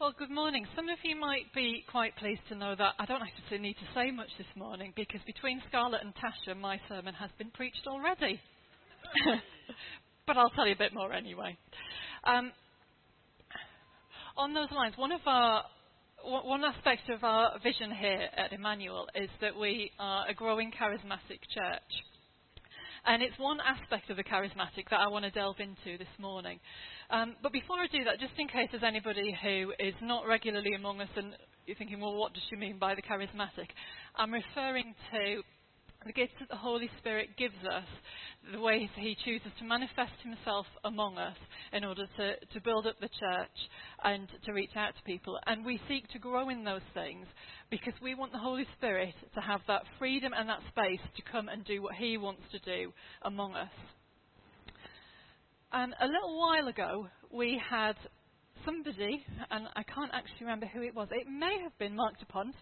Well, good morning. Some of you might be quite pleased to know that I don't actually need to say much this morning because between Scarlett and Tasha, my sermon has been preached already. but I'll tell you a bit more anyway. Um, on those lines, one of our one aspect of our vision here at Emmanuel is that we are a growing charismatic church. And it's one aspect of the charismatic that I want to delve into this morning. Um, but before I do that, just in case there's anybody who is not regularly among us and you're thinking, well, what does she mean by the charismatic? I'm referring to the gifts that the Holy Spirit gives us, the ways He chooses to manifest Himself among us in order to, to build up the church and to reach out to people. And we seek to grow in those things because we want the Holy Spirit to have that freedom and that space to come and do what He wants to do among us. And a little while ago, we had somebody, and I can't actually remember who it was. It may have been Marc Dupont,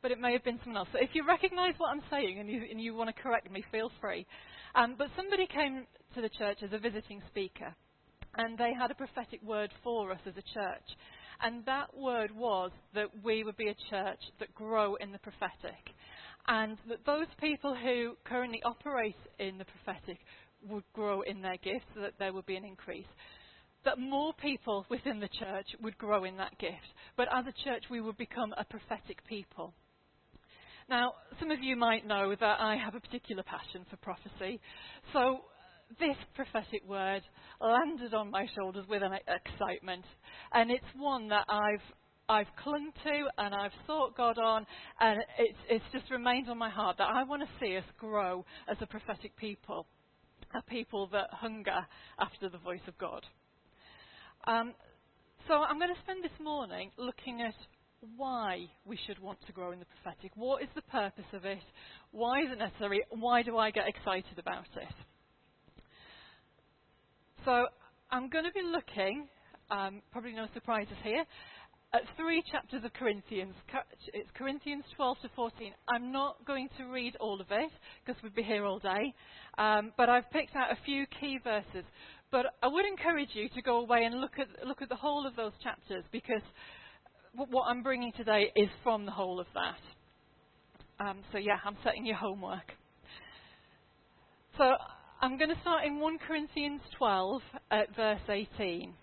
but it may have been someone else. So if you recognise what I'm saying and you, and you want to correct me, feel free. Um, but somebody came to the church as a visiting speaker, and they had a prophetic word for us as a church. And that word was that we would be a church that grow in the prophetic. And that those people who currently operate in the prophetic would grow in their gifts, so that there would be an increase. That more people within the church would grow in that gift. But as a church, we would become a prophetic people. Now, some of you might know that I have a particular passion for prophecy. So, this prophetic word landed on my shoulders with an excitement. And it's one that I've I've clung to and I've sought God on, and it's, it's just remained on my heart that I want to see us grow as a prophetic people a people that hunger after the voice of God. Um, so I'm going to spend this morning looking at why we should want to grow in the prophetic. What is the purpose of it? Why is it necessary? Why do I get excited about it? So I'm going to be looking, um, probably no surprises here, at three chapters of Corinthians. It's Corinthians 12 to 14. I'm not going to read all of it because we'd be here all day, um, but I've picked out a few key verses. But I would encourage you to go away and look at look at the whole of those chapters because what I'm bringing today is from the whole of that. Um, so yeah, I'm setting your homework. So I'm going to start in 1 Corinthians 12 at verse 18.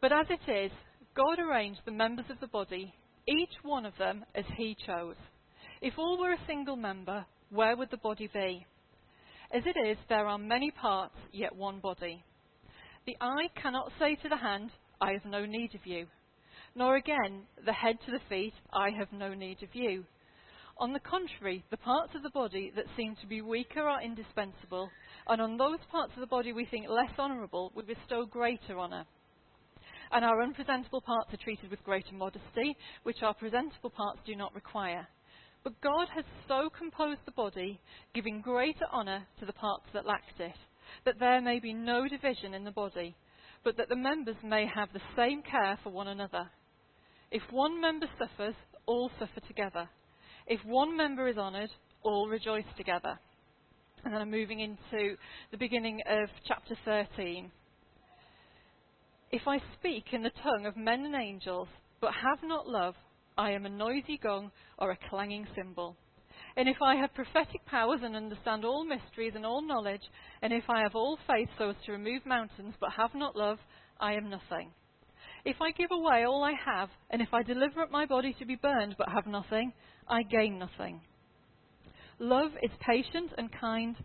But as it is, God arranged the members of the body, each one of them as He chose. If all were a single member, where would the body be? As it is, there are many parts, yet one body. The eye cannot say to the hand, I have no need of you. Nor again, the head to the feet, I have no need of you. On the contrary, the parts of the body that seem to be weaker are indispensable, and on those parts of the body we think less honourable, we bestow greater honour and our unpresentable parts are treated with greater modesty, which our presentable parts do not require. But God has so composed the body, giving greater honour to the parts that lacked it, that there may be no division in the body, but that the members may have the same care for one another. If one member suffers, all suffer together. If one member is honoured, all rejoice together. And then I'm moving into the beginning of chapter 13. If I speak in the tongue of men and angels, but have not love, I am a noisy gong or a clanging cymbal. And if I have prophetic powers and understand all mysteries and all knowledge, and if I have all faith so as to remove mountains, but have not love, I am nothing. If I give away all I have, and if I deliver up my body to be burned, but have nothing, I gain nothing. Love is patient and kind.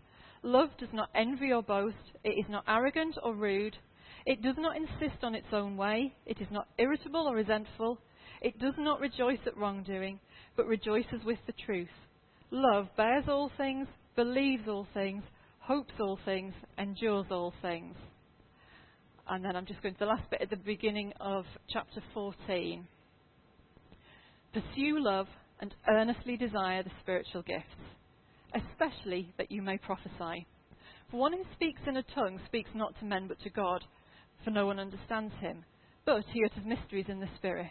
Love does not envy or boast. It is not arrogant or rude. It does not insist on its own way. It is not irritable or resentful. It does not rejoice at wrongdoing, but rejoices with the truth. Love bears all things, believes all things, hopes all things, endures all things. And then I'm just going to the last bit at the beginning of chapter 14. Pursue love and earnestly desire the spiritual gifts, especially that you may prophesy. For one who speaks in a tongue speaks not to men but to God for no one understands him, but he utters mysteries in the Spirit.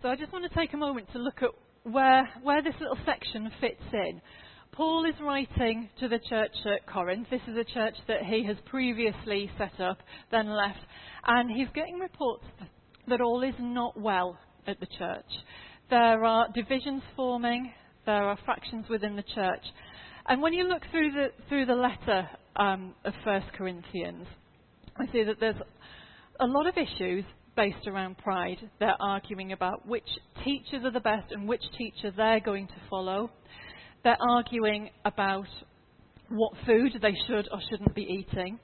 So I just want to take a moment to look at where, where this little section fits in. Paul is writing to the church at Corinth. This is a church that he has previously set up, then left. And he's getting reports that all is not well at the church. There are divisions forming, there are fractions within the church. And when you look through the, through the letter um, of 1 Corinthians, I see that there's a lot of issues based around pride. They're arguing about which teachers are the best and which teacher they're going to follow. They're arguing about what food they should or shouldn't be eating.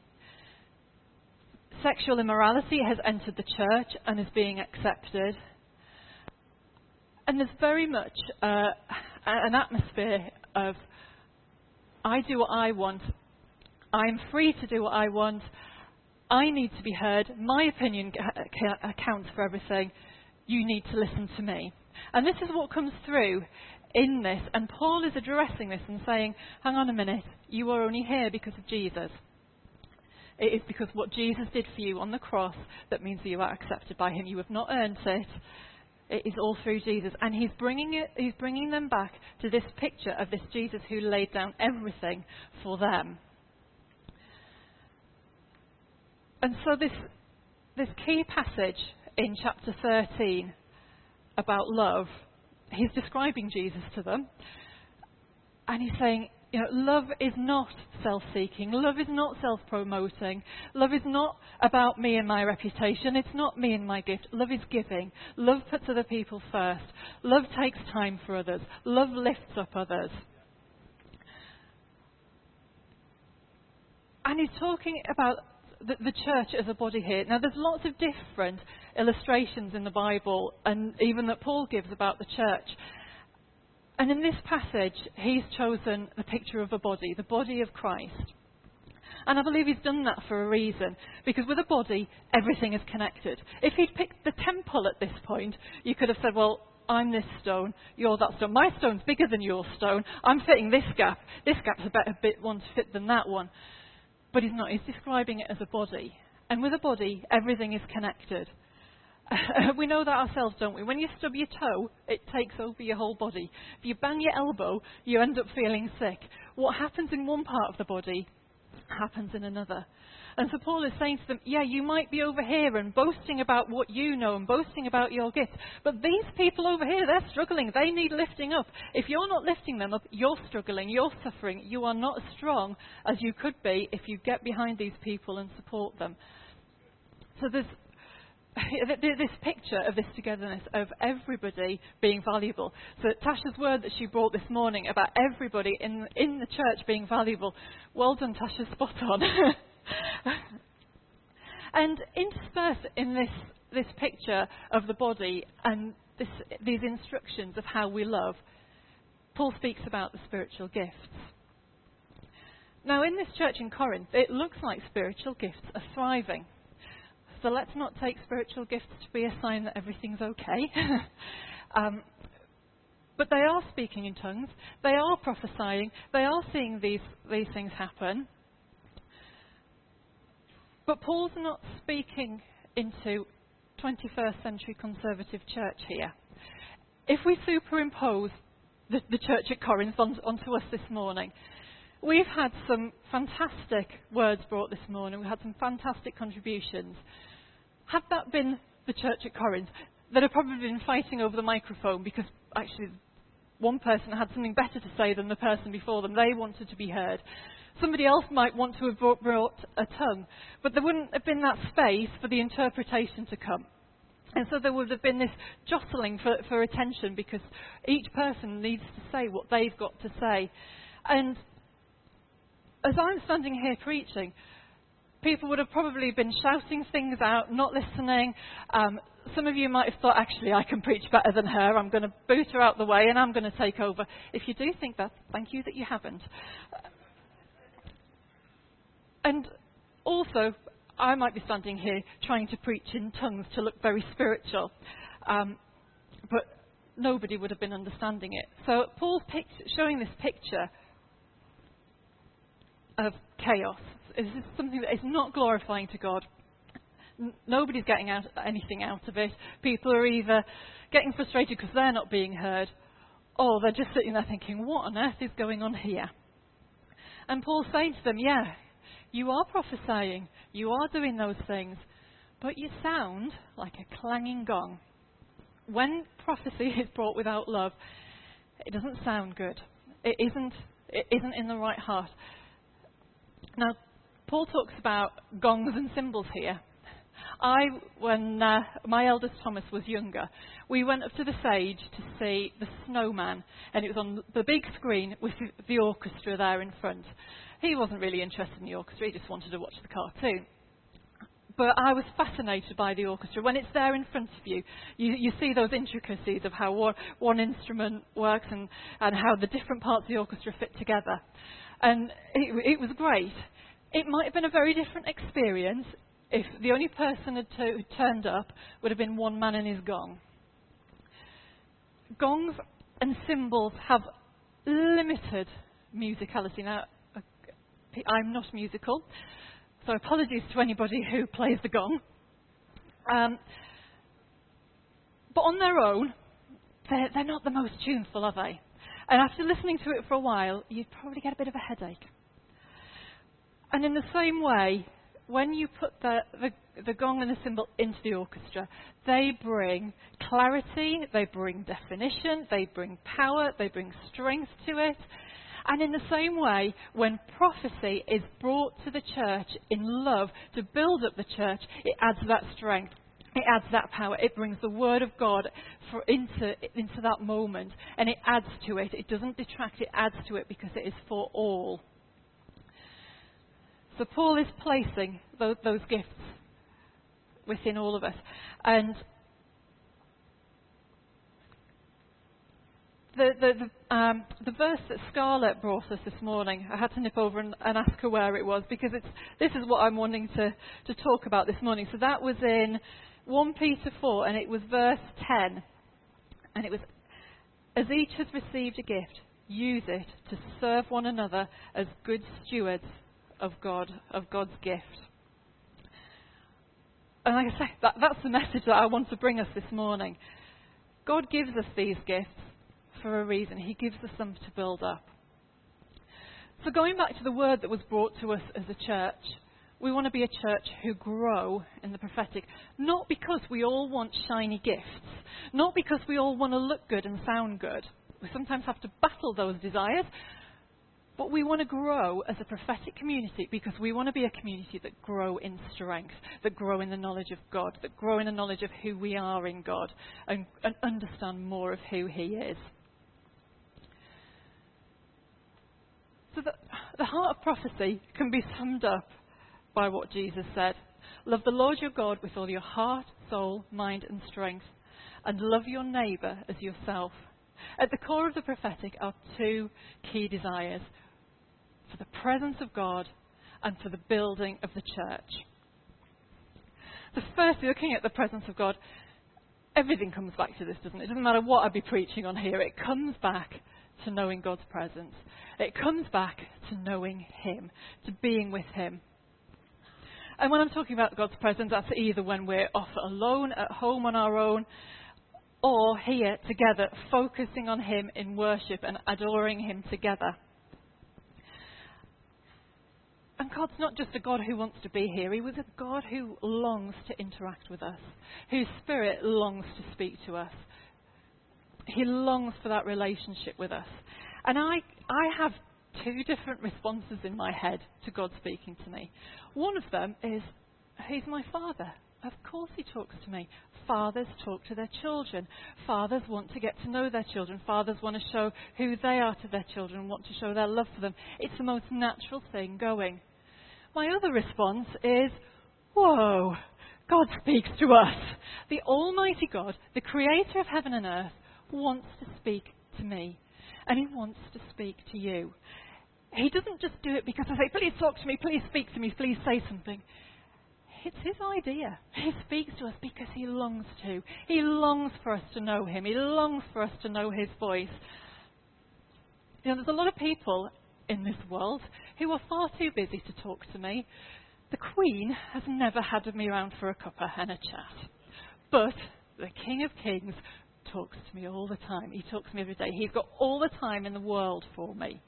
Sexual immorality has entered the church and is being accepted. And there's very much uh, an atmosphere of I do what I want, I'm free to do what I want, I need to be heard, my opinion accounts for everything, you need to listen to me. And this is what comes through in this, and Paul is addressing this and saying, hang on a minute, you are only here because of Jesus. It is because what Jesus did for you on the cross that means that you are accepted by him. You have not earned it. It is all through Jesus. And he's bringing, it, he's bringing them back to this picture of this Jesus who laid down everything for them. And so this, this key passage in chapter 13 about love, he's describing Jesus to them. And he's saying, you know, love is not self-seeking. Love is not self-promoting. Love is not about me and my reputation. It's not me and my gift. Love is giving. Love puts other people first. Love takes time for others. Love lifts up others. And he's talking about the, the, church as a body here. Now, there's lots of different illustrations in the Bible, and even that Paul gives about the church. And in this passage, he's chosen the picture of a body, the body of Christ. And I believe he's done that for a reason, because with a body, everything is connected. If he'd picked the temple at this point, you could have said, well, I'm this stone, you're that stone. My stone's bigger than your stone. I'm fitting this gap. This gap's a better bit one to fit than that one. But he's not. He's describing it as a body. And with a body, everything is connected. we know that ourselves, don't we? When you stub your toe, it takes over your whole body. If you bang your elbow, you end up feeling sick. What happens in one part of the body happens in another. And so Paul is saying to them, yeah, you might be over here and boasting about what you know and boasting about your gifts, but these people over here, they're struggling. They need lifting up. If you're not lifting them up, you're struggling, you're suffering. You are not as strong as you could be if you get behind these people and support them. So there's this picture of this togetherness of everybody being valuable. So Tasha's word that she brought this morning about everybody in in the church being valuable. Well done, Tasha, spot on. and interspersed in this this picture of the body and this, these instructions of how we love, Paul speaks about the spiritual gifts. Now, in this church in Corinth, it looks like spiritual gifts are thriving. So let's not take spiritual gifts to be a sign that everything's okay. um, but they are speaking in tongues, they are prophesying, they are seeing these, these things happen. But Paul's not speaking into 21st century conservative church here. If we superimpose the, the church at Corinth on, onto us this morning, we've had some fantastic words brought this morning. We've had some fantastic contributions. Had that been the church at Corinth, they'd have probably been fighting over the microphone because actually one person had something better to say than the person before them. They wanted to be heard. Somebody else might want to have brought, a tongue, but there wouldn't have been that space for the interpretation to come. And so there would have been this jostling for, for attention because each person needs to say what they've got to say. And as I'm standing here preaching, people would have probably been shouting things out, not listening. Um, some of you might have thought, actually, I can preach better than her. I'm going to boot her out the way and I'm going to take over. If you do think that, thank you that you haven't. And also, I might be standing here trying to preach in tongues to look very spiritual, um, but nobody would have been understanding it. So Paul's showing this picture of chaos. Is something that is not glorifying to God? Nobody's getting out anything out of it. People are either getting frustrated because they're not being heard, or they're just sitting there thinking, what on earth is going on here? And Paul's saying to them, yeah, you are prophesying, you are doing those things, but you sound like a clanging gong. When prophecy is brought without love, it doesn't sound good. It isn't, it isn't in the right heart. Now, Paul talks about gongs and cymbals here. I, when uh, my eldest Thomas was younger, we went up to the stage to see The Snowman, and it was on the big screen with the orchestra there in front. He wasn't really interested in the orchestra, he just wanted to watch the cartoon. But I was fascinated by the orchestra. When it's there in front of you, you, you see those intricacies of how one, one instrument works and, and how the different parts of the orchestra fit together. And it, it was great. It might have been a very different experience if the only person who turned up would have been one man and his gong. Gongs and cymbals have limited musicality. Now, I'm not musical, so apologies to anybody who plays the gong. Um, but on their own, they're, they're not the most tuneful, are they? And after listening to it for a while, you'd probably get a bit of a headache. And in the same way, when you put the, the, the, gong and the cymbal into the orchestra, they bring clarity, they bring definition, they bring power, they bring strength to it. And in the same way, when prophecy is brought to the church in love to build up the church, it adds that strength. It adds that power. It brings the word of God into, into that moment and it adds to it. It doesn't detract, it adds to it because it is for all. So Paul is placing those, those gifts within all of us. And the, the, the, um, the, verse that Scarlett brought us this morning, I had to nip over and, and, ask her where it was because this is what I'm wanting to, to talk about this morning. So that was in 1 Peter 4 and it was verse 10. And it was, as each has received a gift, use it to serve one another as good stewards of God, of God's gift. And like I say, that, that's the message that I want to bring us this morning. God gives us these gifts for a reason. He gives us them to build up. So going back to the word that was brought to us as a church, we want to be a church who grow in the prophetic. Not because we all want shiny gifts, not because we all want to look good and sound good. We sometimes have to battle those desires, but we want to grow as a prophetic community because we want to be a community that grow in strength, that grow in the knowledge of God, that grow in the knowledge of who we are in God, and, and understand more of who He is. So the, the heart of prophecy can be summed up by what Jesus said. Love the Lord your God with all your heart, soul, mind, and strength, and love your neighbour as yourself. At the core of the prophetic are two key desires for the presence of God and for the building of the church. The first, looking at the presence of God, everything comes back to this, doesn't it? It doesn't matter what I'd be preaching on here, it comes back to knowing God's presence. It comes back to knowing Him, to being with Him. And when I'm talking about God's presence, that's either when we're off alone, at home on our own, or here together, focusing on Him in worship and adoring Him together. And God's not just a God who wants to be here, He was a God who longs to interact with us, whose Spirit longs to speak to us. He longs for that relationship with us. And I, I have two different responses in my head to God speaking to me. One of them is, He's my Father. Of course, He talks to me. Fathers talk to their children. Fathers want to get to know their children. Fathers want to show who they are to their children want to show their love for them. It's the most natural thing going. My other response is, whoa, God speaks to us. The Almighty God, the creator of heaven and earth, wants to speak to me. And He wants to speak to you. He doesn't just do it because I say, please talk to me, please speak to me, please say something. it's his idea. He speaks to us because he longs to. He longs for us to know him. He longs for us to know his voice. You know, there's a lot of people in this world who are far too busy to talk to me. The Queen has never had me around for a cuppa and a chat. But the King of Kings talks to me all the time. He talks to me every day. He's got all the time in the world for me.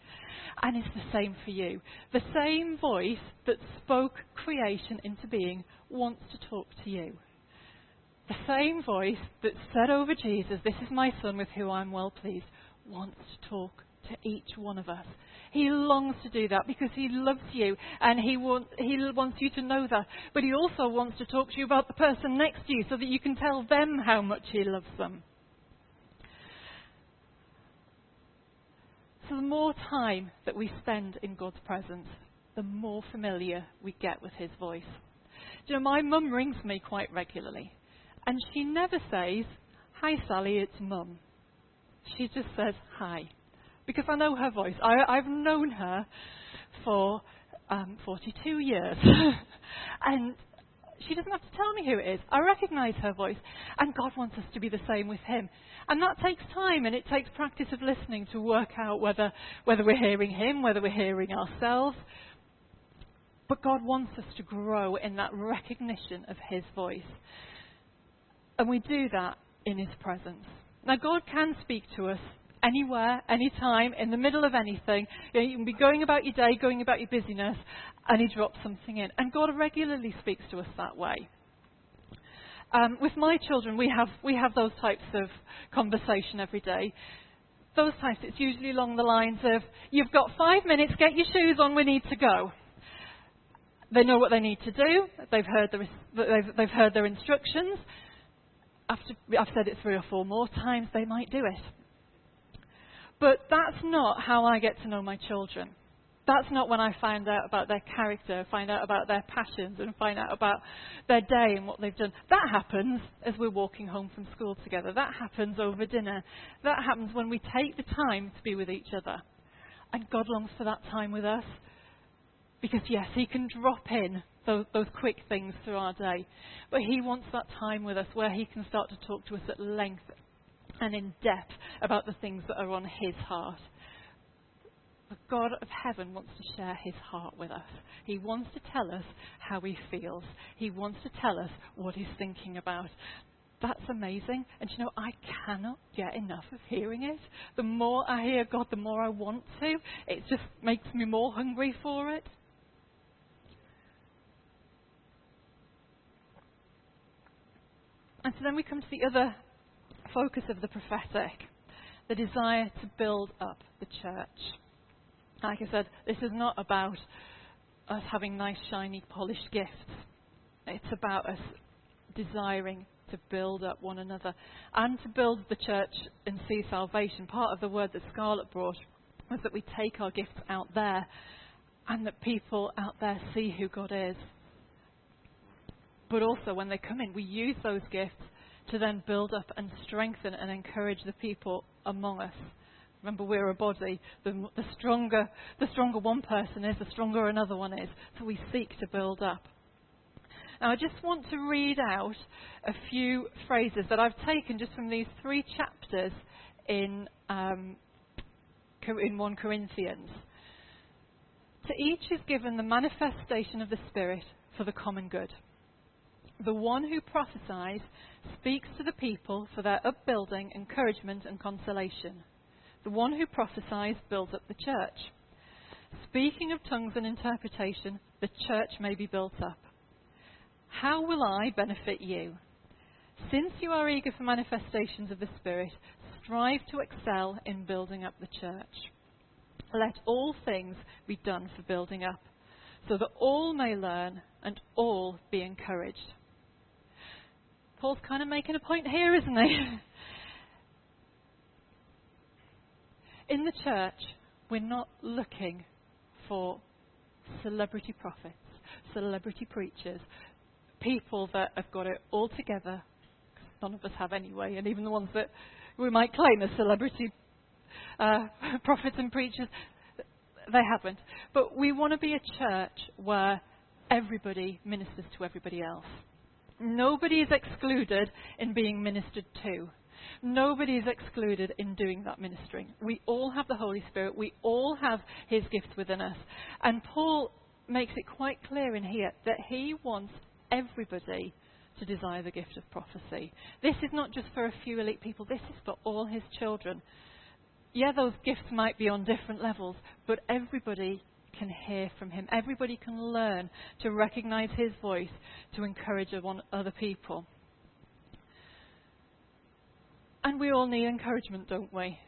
And it's the same for you. The same voice that spoke creation into being wants to talk to you. The same voice that said over Jesus, This is my Son with whom I'm well pleased, wants to talk to each one of us. He longs to do that because he loves you and he, want, he wants you to know that. But he also wants to talk to you about the person next to you so that you can tell them how much he loves them. So the more time that we spend in God's presence, the more familiar we get with his voice. Do you know, my mum rings me quite regularly, and she never says, Hi Sally, it's mum. She just says, Hi. Because I know her voice. I, have known her for um, 42 years. and she doesn't have to tell me who it is. I recognize her voice. And God wants us to be the same with Him. And that takes time and it takes practice of listening to work out whether, whether we're hearing Him, whether we're hearing ourselves. But God wants us to grow in that recognition of His voice. And we do that in His presence. Now, God can speak to us anywhere, anytime, in the middle of anything. You, know, you, can be going about your day, going about your busyness, and He drops something in. And God regularly speaks to us that way. Um, with my children, we have, we have those types of conversation every day. Those types, it's usually along the lines of, you've got five minutes, get your shoes on, we need to go. They know what they need to do. They've heard, the, they've, they've heard their instructions. After I've said it three or four more times, they might do it. But that's not how I get to know my children. That's not when I find out about their character, find out about their passions, and find out about their day and what they've done. That happens as we're walking home from school together. That happens over dinner. That happens when we take the time to be with each other. And God longs for that time with us. Because, yes, He can drop in those, those quick things through our day. But He wants that time with us where He can start to talk to us at length and in depth about the things that are on His heart. The God of heaven wants to share his heart with us. He wants to tell us how he feels. He wants to tell us what he's thinking about. That's amazing. And you know, I cannot get enough of hearing it. The more I hear God, the more I want to. It just makes me more hungry for it. And so then we come to the other focus of the prophetic the desire to build up the church. Like I said, this is not about us having nice, shiny, polished gifts. It's about us desiring to build up one another and to build the church and see salvation. Part of the word that Scarlett brought was that we take our gifts out there and that people out there see who God is. But also, when they come in, we use those gifts to then build up and strengthen and encourage the people among us. Remember, we're a body. The, the, stronger, the stronger one person is, the stronger another one is. So we seek to build up. Now, I just want to read out a few phrases that I've taken just from these three chapters in, um, in 1 Corinthians. To each is given the manifestation of the Spirit for the common good. The one who prophesies speaks to the people for their upbuilding, encouragement, and consolation. The one who prophesies builds up the church. Speaking of tongues and interpretation, the church may be built up. How will I benefit you? Since you are eager for manifestations of the Spirit, strive to excel in building up the church. Let all things be done for building up, so that all may learn and all be encouraged. Paul's kind of making a point here, isn't he? In the church, we're not looking for celebrity prophets, celebrity preachers, people that have got it all together. None of us have anyway, and even the ones that we might claim as celebrity uh, prophets and preachers, they haven't. But we want to be a church where everybody ministers to everybody else. Nobody is excluded in being ministered to. Nobody is excluded in doing that ministering. We all have the Holy Spirit. We all have His gifts within us. And Paul makes it quite clear in here that he wants everybody to desire the gift of prophecy. This is not just for a few elite people, this is for all his children. Yeah, those gifts might be on different levels, but everybody can hear from him. Everybody can learn to recognize his voice to encourage other people. And we all need encouragement, don't we?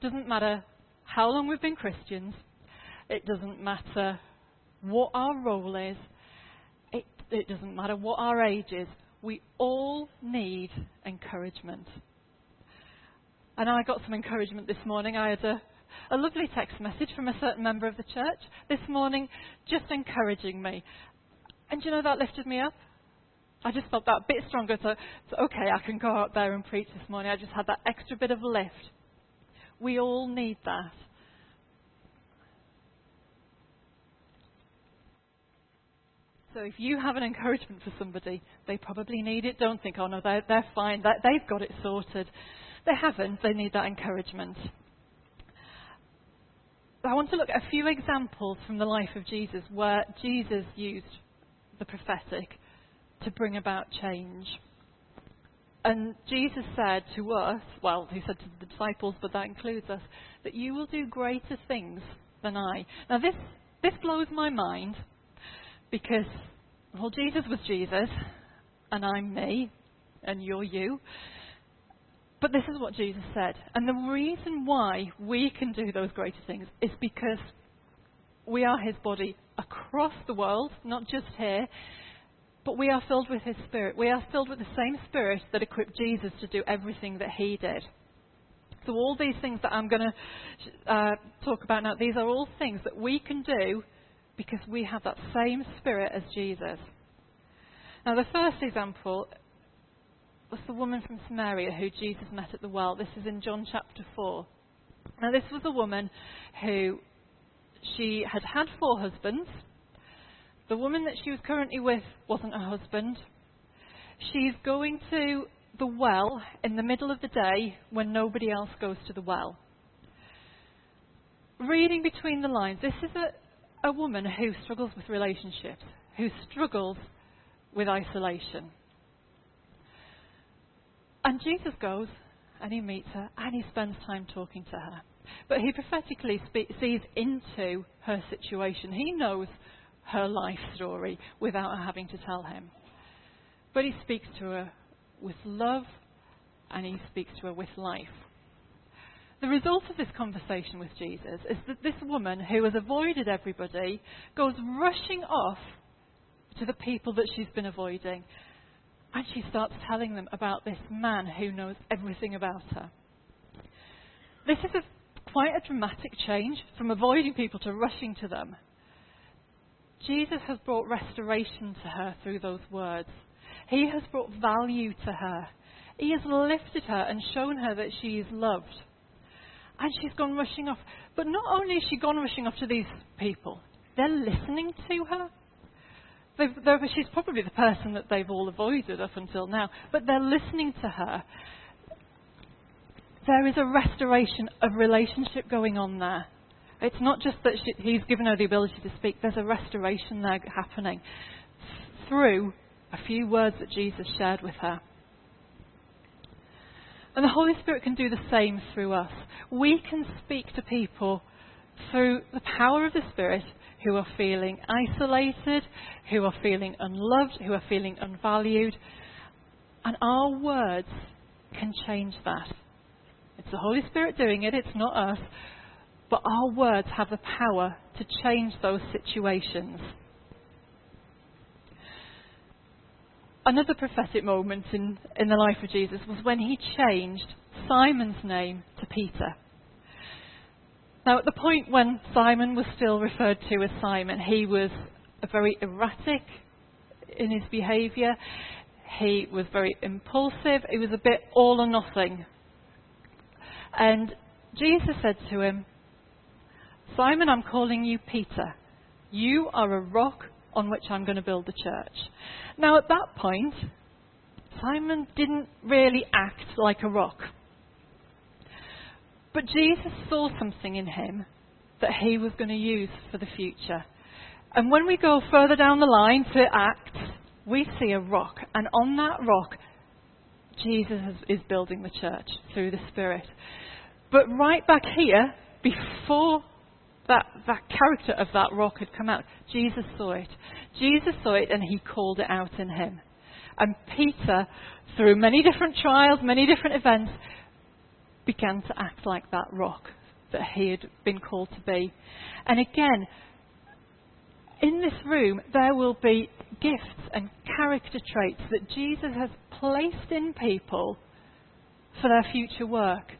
Doesn't matter how long we've been Christians, it doesn't matter what our role is, it, it doesn't matter what our age is. We all need encouragement. And I got some encouragement this morning. I had a, a lovely text message from a certain member of the church this morning, just encouraging me. And you know, that lifted me up. I just felt that bit stronger. So, so, okay, I can go out there and preach this morning. I just had that extra bit of lift. We all need that. So if you have an encouragement for somebody, they probably need it. Don't think, oh no, they're, they're fine. They're, they've got it sorted. They haven't. They need that encouragement. I want to look at a few examples from the life of Jesus where Jesus used the prophetic to bring about change. And Jesus said to us, well, he said to the disciples, but that includes us, that you will do greater things than I. Now, this, this blows my mind because, well, Jesus was Jesus, and I'm me, and you're you. But this is what Jesus said. And the reason why we can do those greater things is because we are his body across the world, not just here, but we are filled with his spirit. We are filled with the same spirit that equipped Jesus to do everything that he did. So, all these things that I'm going to uh, talk about now, these are all things that we can do because we have that same spirit as Jesus. Now, the first example was the woman from Samaria who Jesus met at the well. This is in John chapter 4. Now, this was a woman who she had had four husbands. The woman that she was currently with wasn't her husband. She's going to the well in the middle of the day when nobody else goes to the well. Reading between the lines, this is a, a woman who struggles with relationships, who struggles with isolation. And Jesus goes and he meets her and he spends time talking to her. But he prophetically spe- sees into her situation. He knows her life story without her having to tell him. But he speaks to her with love and he speaks to her with life. The result of this conversation with Jesus is that this woman who has avoided everybody goes rushing off to the people that she's been avoiding. And she starts telling them about this man who knows everything about her. This is a, quite a dramatic change from avoiding people to rushing to them. Jesus has brought restoration to her through those words. He has brought value to her. He has lifted her and shown her that she is loved. And she's gone rushing off. But not only has she gone rushing off to these people, they're listening to her. She's probably the person that they've all avoided up until now, but they're listening to her. There is a restoration of relationship going on there. It's not just that she, he's given her the ability to speak, there's a restoration there happening through a few words that Jesus shared with her. And the Holy Spirit can do the same through us. We can speak to people through the power of the Spirit who are feeling isolated, who are feeling unloved, who are feeling unvalued. And our words can change that. It's the Holy Spirit doing it, it's not us. But our words have the power to change those situations. another prophetic moment in, in the life of Jesus was when he changed Simon's name to Peter. Now, at the point when Simon was still referred to as Simon, he was very erratic in his behaviour. He was very impulsive. He was a bit all or nothing. And Jesus said to him, Simon, I'm calling you Peter. You are a rock on which I'm going to build the church. Now, at that point, Simon didn't really act like a rock. But Jesus saw something in him that he was going to use for the future. And when we go further down the line to Acts, we see a rock. And on that rock, Jesus is building the church through the Spirit. But right back here, before that, that character of that rock had come out, Jesus saw it. Jesus saw it and he called it out in him. And Peter, through many different trials, many different events, began to act like that rock that he had been called to be. And again, in this room, there will be gifts and character traits that Jesus has placed in people for their future work.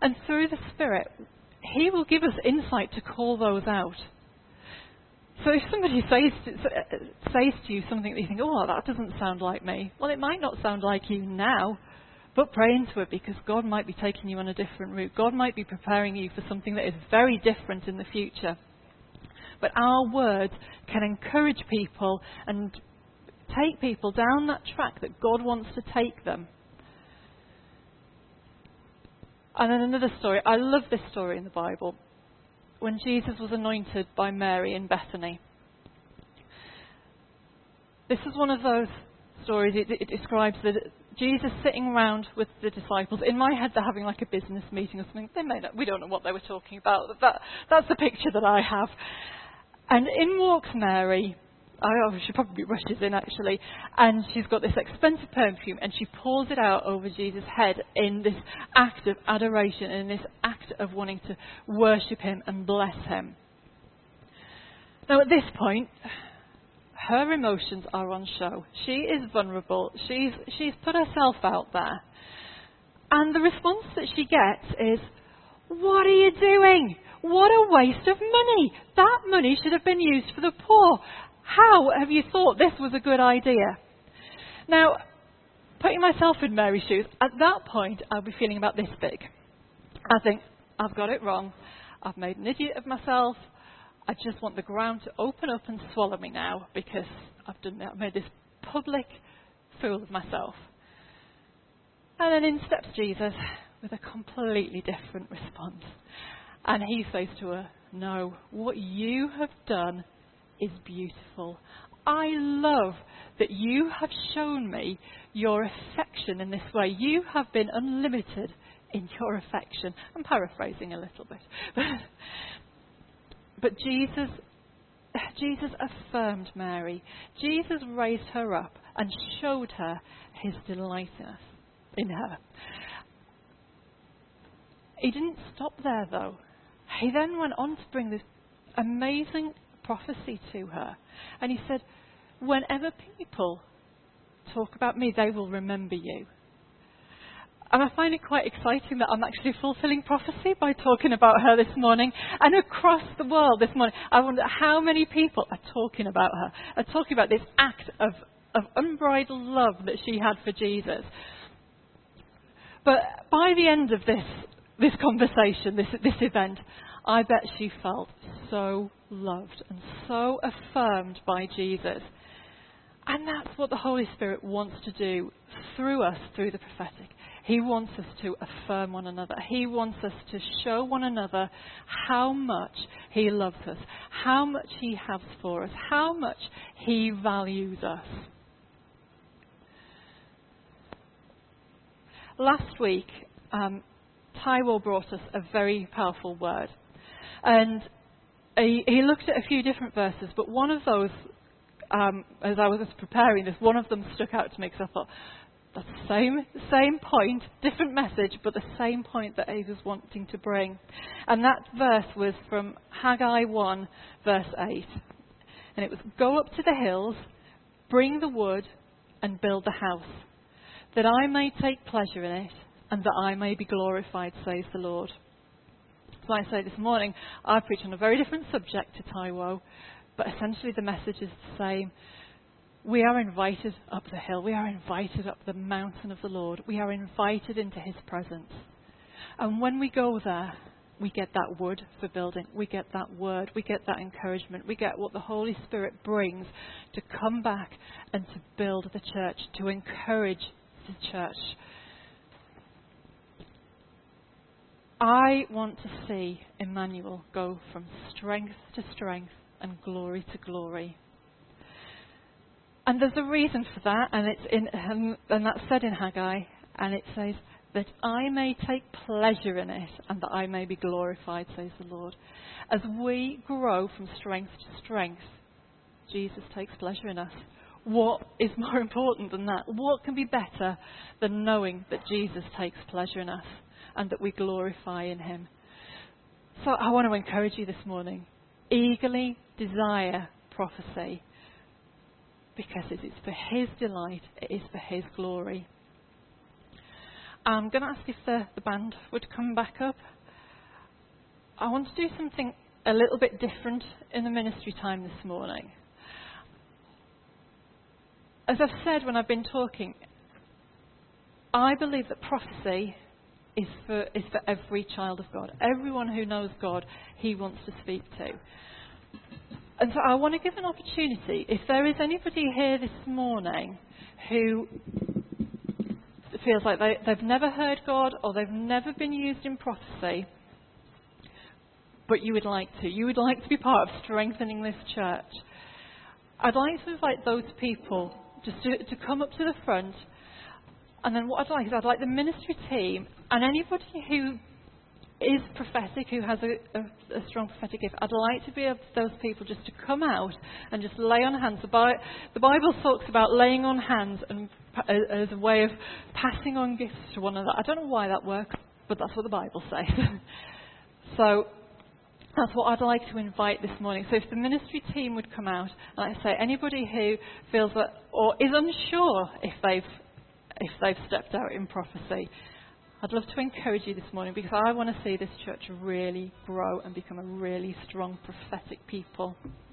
And through the Spirit, He will give us insight to call those out. So if somebody says to, says to you something that you think, oh, that doesn't sound like me, well, it might not sound like you now, but pray into it because God might be taking you on a different route. God might be preparing you for something that is very different in the future. But our words can encourage people and take people down that track that God wants to take them. And then another story. I love this story in the Bible. When Jesus was anointed by Mary in Bethany. This is one of those stories. It, it describes that Jesus sitting around with the disciples. In my head, they're having like a business meeting or something. They may not, we don't know what they were talking about. That, that's the picture that I have. And in walks Mary. Oh, she probably rushes in actually. And she's got this expensive perfume and she pours it out over Jesus' head in this act of adoration in this act of wanting to worship him and bless him. Now, at this point, her emotions are on show. She is vulnerable. She's, she's put herself out there. And the response that she gets is, What are you doing? What a waste of money. That money should have been used for the poor. How have you thought this was a good idea? Now, putting myself in Mary's shoes, at that point, I'll be feeling about this big. I think, I've got it wrong. I've made an idiot of myself. I just want the ground to open up and swallow me now because I've done that. I've made this public fool of myself. And then in steps Jesus with a completely different response. And he says to her, No, what you have done is beautiful. I love that you have shown me your affection in this way. You have been unlimited in your affection. I'm paraphrasing a little bit. but Jesus Jesus affirmed Mary. Jesus raised her up and showed her his delight in her. He didn't stop there though. He then went on to bring this amazing prophecy to her. And he said, Whenever people talk about me, they will remember you. And I find it quite exciting that I'm actually fulfilling prophecy by talking about her this morning. And across the world this morning, I wonder how many people are talking about her, are talking about this act of, of unbridled love that she had for Jesus. But by the end of this, this conversation, this, this event, I bet she felt so loved and so affirmed by Jesus. And that's what the Holy Spirit wants to do through us, through the prophetic. He wants us to affirm one another. He wants us to show one another how much He loves us, how much He has for us, how much He values us. Last week, um, Taiwo brought us a very powerful word. And he, he looked at a few different verses, but one of those, um, as I was preparing this, one of them stuck out to me because I thought, that's the same, same point, different message, but the same point that he was wanting to bring. And that verse was from Haggai 1, verse 8. And it was, Go up to the hills, bring the wood, and build the house, that I may take pleasure in it, and that I may be glorified, says the Lord. So I say this morning, I preach on a very different subject to Taiwo, but essentially the message is the same. We are invited up the hill. We are invited up the mountain of the Lord. We are invited into his presence. And when we go there, we get that wood for building. We get that word. We get that encouragement. We get what the Holy Spirit brings to come back and to build the church, to encourage the church. I want to see Emmanuel go from strength to strength and glory to glory. And there's a reason for that, and it's in, um, and that's said in Haggai, and it says, that I may take pleasure in it and that I may be glorified, says the Lord. As we grow from strength to strength, Jesus takes pleasure in us. What is more important than that? What can be better than knowing that Jesus takes pleasure in us and that we glorify in him? So I want to encourage you this morning. Eagerly desire prophecy because it is for his delight, it is for his glory. I'm going to ask if the, the band would come back up. I want to do something a little bit different in the ministry time this morning. As I've said when I've been talking, I believe that prophecy is for, is for every child of God. Everyone who knows God, He wants to speak to. And so I want to give an opportunity. If there is anybody here this morning who feels like they, they've never heard God or they've never been used in prophecy, but you would like to. You would like to be part of strengthening this church. I'd like to invite those people just to, to come up to the front. And then what I'd like is I'd like the ministry team and anybody who is prophetic, who has a, a, a, strong prophetic gift, I'd like to be of those people just to come out and just lay on hands. The, Bi- the Bible talks about laying on hands and, as a way of passing on gifts to one another. I don't know why that works, but that's what the Bible says. so that's what I'd like to invite this morning. So if the ministry team would come out, like I say, anybody who feels that or is unsure if they've if they've stepped out in prophecy, I'd love to encourage you this morning because I want to see this church really grow and become a really strong prophetic people.